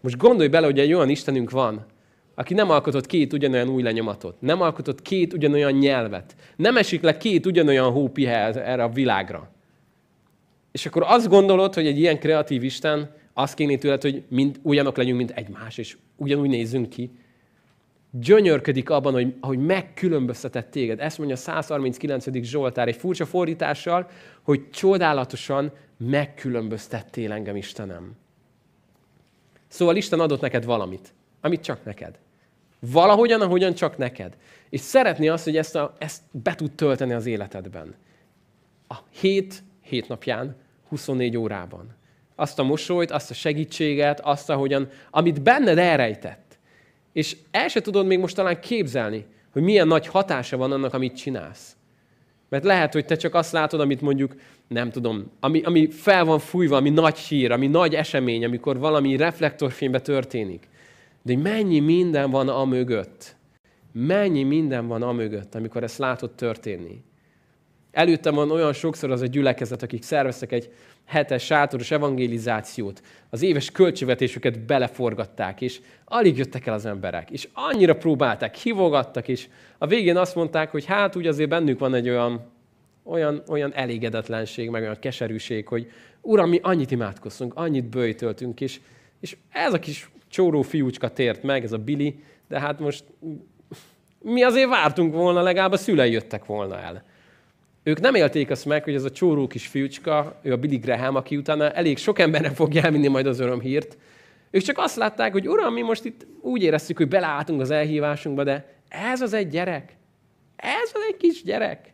Most gondolj bele, hogy egy olyan Istenünk van, aki nem alkotott két ugyanolyan új lenyomatot, nem alkotott két ugyanolyan nyelvet, nem esik le két ugyanolyan hópihe erre a világra. És akkor azt gondolod, hogy egy ilyen kreatív Isten azt kéne tőled, hogy mind, ugyanok legyünk, mint egymás, és ugyanúgy nézzünk ki. Gyönyörködik abban, hogy, hogy megkülönböztetett téged. Ezt mondja a 139. Zsoltár egy furcsa fordítással, hogy csodálatosan megkülönböztettél engem, Istenem. Szóval Isten adott neked valamit, amit csak neked. Valahogyan, ahogyan csak neked. És szeretné azt, hogy ezt, a, ezt be tud tölteni az életedben. A hét, hét napján, 24 órában. Azt a mosolyt, azt a segítséget, azt, ahogyan, amit benned elrejtett. És el se tudod még most talán képzelni, hogy milyen nagy hatása van annak, amit csinálsz. Mert lehet, hogy te csak azt látod, amit mondjuk, nem tudom, ami, ami fel van fújva, ami nagy hír, ami nagy esemény, amikor valami reflektorfénybe történik. De mennyi minden van a mögött. Mennyi minden van a mögött, amikor ezt látod történni. Előttem van olyan sokszor az a gyülekezet, akik szerveztek egy hetes sátoros evangelizációt, az éves költségvetésüket beleforgatták, és alig jöttek el az emberek, és annyira próbálták, hívogattak, és a végén azt mondták, hogy hát úgy azért bennük van egy olyan, olyan, olyan elégedetlenség, meg olyan keserűség, hogy Uram, mi annyit imádkoztunk, annyit bőjtöltünk, és, és ez a kis csóró fiúcska tért meg, ez a Billy, de hát most mi azért vártunk volna, legalább a szülei jöttek volna el. Ők nem élték azt meg, hogy ez a csóró kis fiúcska, ő a Billy Graham, aki utána elég sok emberre fogja elvinni majd az örömhírt. Ők csak azt látták, hogy uram, mi most itt úgy éreztük, hogy beleálltunk az elhívásunkba, de ez az egy gyerek. Ez az egy kis gyerek.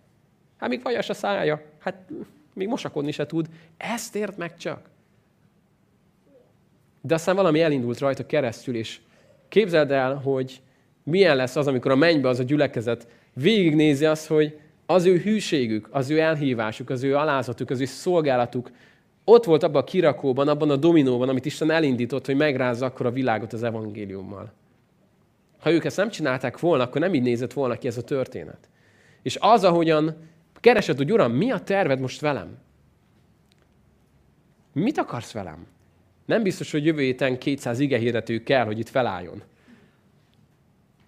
Hát még vajas a szája. Hát még mosakodni se tud. Ezt ért meg csak. De aztán valami elindult rajta keresztül, és képzeld el, hogy milyen lesz az, amikor a mennybe az a gyülekezet végignézi azt, hogy az ő hűségük, az ő elhívásuk, az ő alázatuk, az ő szolgálatuk ott volt abban a kirakóban, abban a dominóban, amit Isten elindított, hogy megrázza akkor a világot az evangéliummal. Ha ők ezt nem csinálták volna, akkor nem így nézett volna ki ez a történet. És az, ahogyan keresed, hogy Uram, mi a terved most velem? Mit akarsz velem? Nem biztos, hogy jövő héten 200 igehirdető kell, hogy itt felálljon.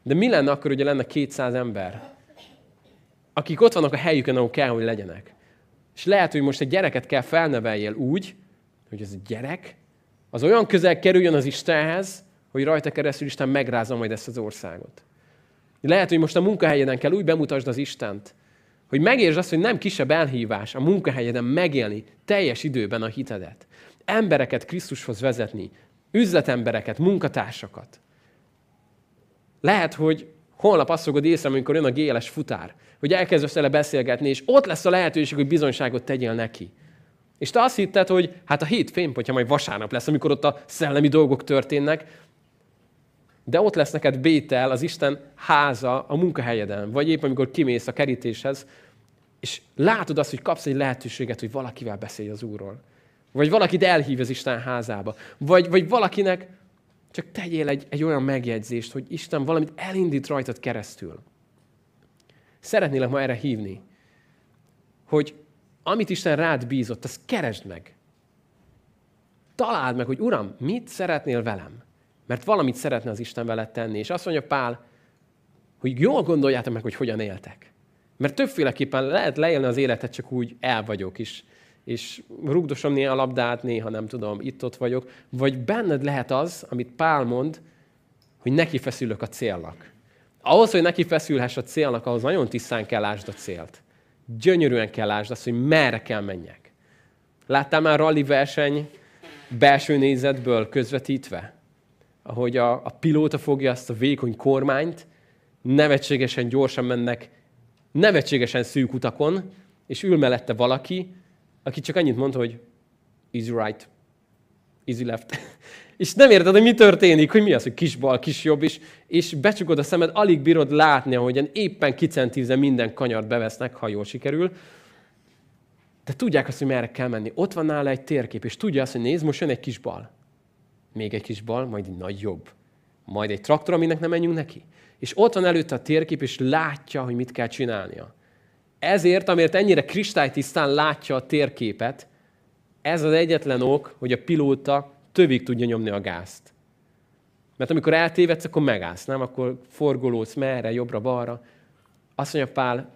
De mi lenne akkor, hogy lenne 200 ember, akik ott vannak a helyükön, ahol kell, hogy legyenek. És lehet, hogy most egy gyereket kell felneveljél úgy, hogy ez a gyerek, az olyan közel kerüljön az Istenhez, hogy rajta keresztül Isten megrázza majd ezt az országot. Lehet, hogy most a munkahelyeden kell úgy bemutasd az Istent, hogy megértsd azt, hogy nem kisebb elhívás a munkahelyeden megélni teljes időben a hitedet. Embereket Krisztushoz vezetni, üzletembereket, munkatársakat. Lehet, hogy holnap azt fogod észre, amikor jön a géles futár, hogy elkezdesz vele beszélgetni, és ott lesz a lehetőség, hogy bizonyságot tegyél neki. És te azt hitted, hogy hát a hét fénypontja majd vasárnap lesz, amikor ott a szellemi dolgok történnek, de ott lesz neked Bétel, az Isten háza a munkahelyeden, vagy épp amikor kimész a kerítéshez, és látod azt, hogy kapsz egy lehetőséget, hogy valakivel beszélj az Úrról. Vagy valakit elhív az Isten házába. Vagy, vagy valakinek csak tegyél egy, egy olyan megjegyzést, hogy Isten valamit elindít rajtad keresztül. Szeretnélek ma erre hívni, hogy amit Isten rád bízott, azt keresd meg. Találd meg, hogy Uram, mit szeretnél velem? Mert valamit szeretne az Isten veled tenni. És azt mondja Pál, hogy jól gondoljátok meg, hogy hogyan éltek. Mert többféleképpen lehet leélni az életet, csak úgy el vagyok is, és rugdosom néha a labdát, néha nem tudom, itt-ott vagyok. Vagy benned lehet az, amit Pál mond, hogy neki feszülök a célnak. Ahhoz, hogy neki feszülhess a célnak, ahhoz nagyon tisztán kell lásd a célt. Gyönyörűen kell lásd azt, hogy merre kell menjek. Láttál már rally verseny belső nézetből közvetítve? Ahogy a, a pilóta fogja azt a vékony kormányt, nevetségesen gyorsan mennek, nevetségesen szűk utakon, és ül mellette valaki, aki csak annyit mond, hogy easy right, easy left. És nem érted, hogy mi történik, hogy mi az, hogy kis bal, kis jobb, és, és becsukod a szemed, alig bírod látni, ahogyan éppen kicentíze minden kanyart bevesznek, ha jól sikerül. De tudják azt, hogy merre kell menni. Ott van nála egy térkép, és tudja azt, hogy nézd, most jön egy kis bal. Még egy kis bal, majd egy nagy jobb. Majd egy traktor, aminek nem menjünk neki. És ott van előtte a térkép, és látja, hogy mit kell csinálnia. Ezért, amért ennyire kristálytisztán látja a térképet, ez az egyetlen ok, hogy a pilóta tövig tudja nyomni a gázt. Mert amikor eltévedsz, akkor megállsz, nem? Akkor forgolódsz merre, jobbra-balra. Azt mondja Pál,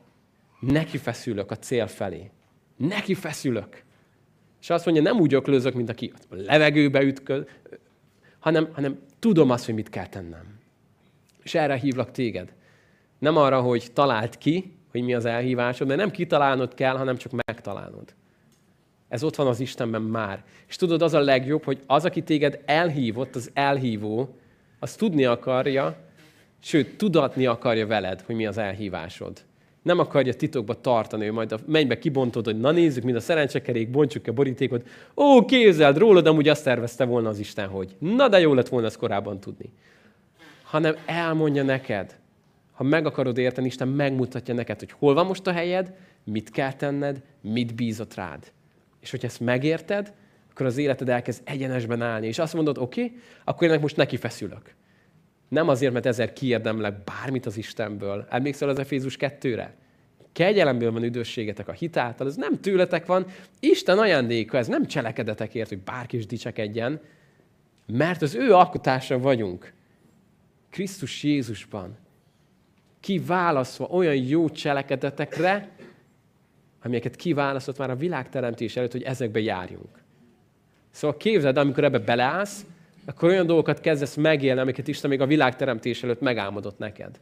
neki feszülök a cél felé. Neki feszülök. És azt mondja, nem úgy öklözök, mint aki a levegőbe ütköz, hanem, hanem tudom azt, hogy mit kell tennem. És erre hívlak téged. Nem arra, hogy talált ki, hogy mi az elhívásod, mert nem kitalálnod kell, hanem csak megtalálnod. Ez ott van az Istenben már. És tudod, az a legjobb, hogy az, aki téged elhívott, az elhívó, az tudni akarja, sőt, tudatni akarja veled, hogy mi az elhívásod. Nem akarja titokba tartani, hogy majd a mennybe kibontod, hogy na nézzük, mint a szerencsekerék, bontsuk a borítékot. Ó, képzeld, rólad amúgy azt tervezte volna az Isten, hogy na de jó lett volna ezt korábban tudni. Hanem elmondja neked, ha meg akarod érteni, Isten megmutatja neked, hogy hol van most a helyed, mit kell tenned, mit bízott rád. És hogyha ezt megérted, akkor az életed elkezd egyenesben állni. És azt mondod, oké, okay, akkor ennek most neki feszülök. Nem azért, mert ezzel kiérdemlek bármit az Istenből. Emlékszel az Efézus 2-re? Kegyelemből van üdvösségetek a hitáltal, ez nem tőletek van, Isten ajándéka, ez nem cselekedetekért, hogy bárki is dicsekedjen, mert az ő alkotása vagyunk. Krisztus Jézusban. Kiválasztva olyan jó cselekedetekre, amelyeket kiválasztott már a világteremtés előtt, hogy ezekbe járjunk. Szóval képzeld, amikor ebbe beleállsz, akkor olyan dolgokat kezdesz megélni, amiket Isten még a világteremtés előtt megálmodott neked.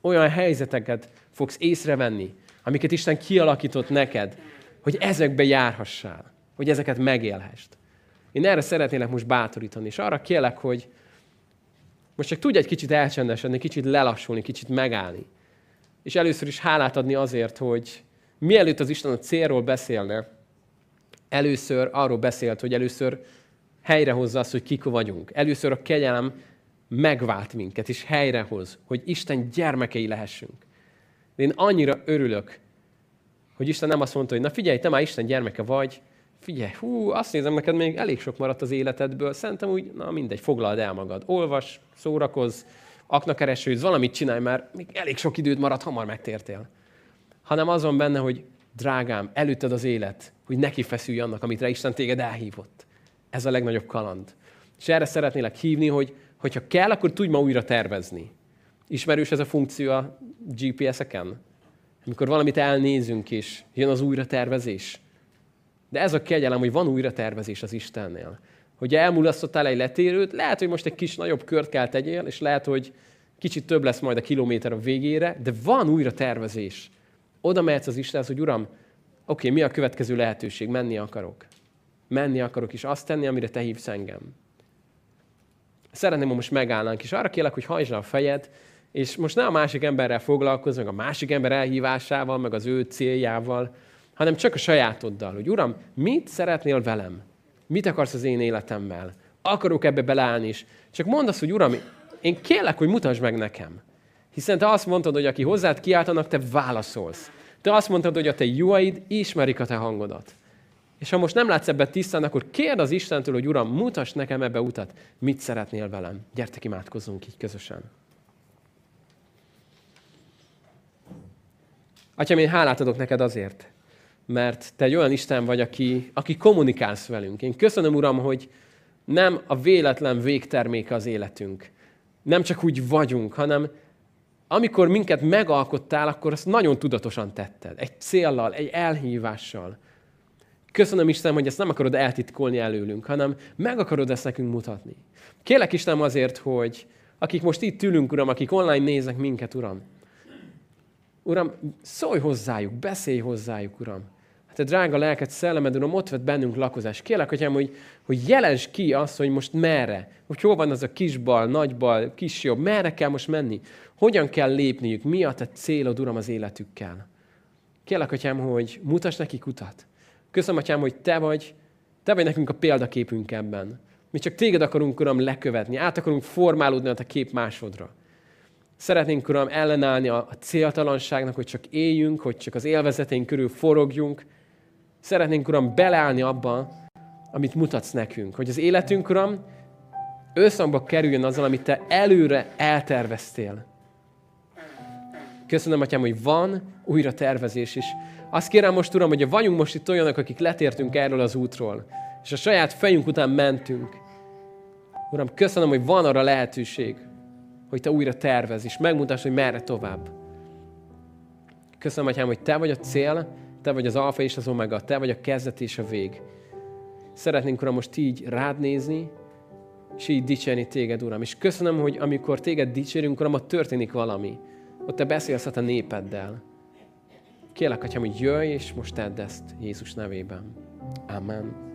Olyan helyzeteket fogsz észrevenni, amiket Isten kialakított neked, hogy ezekbe járhassál, hogy ezeket megélhest. Én erre szeretnélek most bátorítani, és arra kérlek, hogy most csak tudj egy kicsit elcsendesedni, kicsit lelassulni, kicsit megállni. És először is hálát adni azért, hogy mielőtt az Isten a célról beszélne, először arról beszélt, hogy először helyrehozza azt, hogy kik vagyunk. Először a kegyelem megvált minket, és helyrehoz, hogy Isten gyermekei lehessünk. De én annyira örülök, hogy Isten nem azt mondta, hogy na figyelj, te már Isten gyermeke vagy, figyelj, hú, azt nézem, neked még elég sok maradt az életedből, szerintem úgy, na mindegy, foglald el magad, olvas, szórakozz, aknakeresőz, valamit csinálj, mert még elég sok időd maradt, hamar megtértél. Hanem azon benne, hogy drágám, előtted az élet, hogy neki feszülj annak, amit Isten téged elhívott. Ez a legnagyobb kaland. És erre szeretnélek hívni, hogy hogyha kell, akkor tudj ma újra tervezni. Ismerős ez a funkció a GPS-eken? Amikor valamit elnézünk, és jön az újra tervezés. De ez a kegyelem, hogy van újra tervezés az Istennél. Hogy elmulasztottál egy letérőt, lehet, hogy most egy kis nagyobb kört kell tegyél, és lehet, hogy kicsit több lesz majd a kilométer a végére, de van újra tervezés. Oda mehetsz az Istenhez, hogy Uram, oké, okay, mi a következő lehetőség? Menni akarok. Menni akarok, és azt tenni, amire te hívsz engem. Szeretném, hogy most megállnánk, és arra kérlek, hogy hajtsd a fejed, és most nem a másik emberrel foglalkozz, meg a másik ember elhívásával, meg az ő céljával, hanem csak a sajátoddal, hogy Uram, mit szeretnél velem? Mit akarsz az én életemmel? Akarok ebbe beleállni is. Csak mondd azt, hogy Uram, én kérlek, hogy mutasd meg nekem. Hiszen te azt mondtad, hogy aki hozzád kiáltanak, te válaszolsz. Te azt mondtad, hogy a te juaid ismerik a te hangodat. És ha most nem látsz ebbe tisztán, akkor kérd az Istentől, hogy Uram, mutass nekem ebbe utat. Mit szeretnél velem? Gyertek, imádkozzunk így közösen. Atyám, én hálát adok neked azért, mert te egy olyan Isten vagy, aki, aki kommunikálsz velünk. Én köszönöm, Uram, hogy nem a véletlen végterméke az életünk. Nem csak úgy vagyunk, hanem amikor minket megalkottál, akkor azt nagyon tudatosan tetted. Egy céllal, egy elhívással. Köszönöm Isten, hogy ezt nem akarod eltitkolni előlünk, hanem meg akarod ezt nekünk mutatni. Kélek Isten azért, hogy akik most itt ülünk, Uram, akik online néznek minket, Uram, Uram, szólj hozzájuk, beszélj hozzájuk, Uram. Hát a drága lelket, szellemed, Uram, ott vett bennünk lakozás. Kérlek, Atyám, hogy, hogy jelensd ki azt, hogy most merre, hogy hol van az a kis bal, nagy bal, kis jobb, merre kell most menni, hogyan kell lépniük, mi a te célod, Uram, az életükkel. Kérlek, Atyám, hogy mutass nekik utat. Köszönöm, Atyám, hogy Te vagy, Te vagy nekünk a példaképünk ebben. Mi csak Téged akarunk, Uram, lekövetni, át akarunk formálódni a Te kép másodra. Szeretnénk, Uram, ellenállni a, céltalanságnak, hogy csak éljünk, hogy csak az élvezeteink körül forogjunk. Szeretnénk, Uram, beleállni abba, amit mutatsz nekünk. Hogy az életünk, Uram, összhangba kerüljön azzal, amit Te előre elterveztél. Köszönöm, Atyám, hogy van újra tervezés is. Azt kérem most, Uram, hogy vagyunk most itt olyanok, akik letértünk erről az útról, és a saját fejünk után mentünk. Uram, köszönöm, hogy van arra lehetőség, hogy Te újra tervez, és megmutass, hogy merre tovább. Köszönöm, Atyám, hogy Te vagy a cél, Te vagy az alfa és az omega, Te vagy a kezdet és a vég. Szeretnénk, Uram, most így rád nézni, és így dicsérni Téged, Uram. És köszönöm, hogy amikor Téged dicsérünk, Uram, ott történik valami. Ott Te beszélsz a népeddel. Kérlek, Atyám, hogy jöjj, és most tedd ezt Jézus nevében. Amen.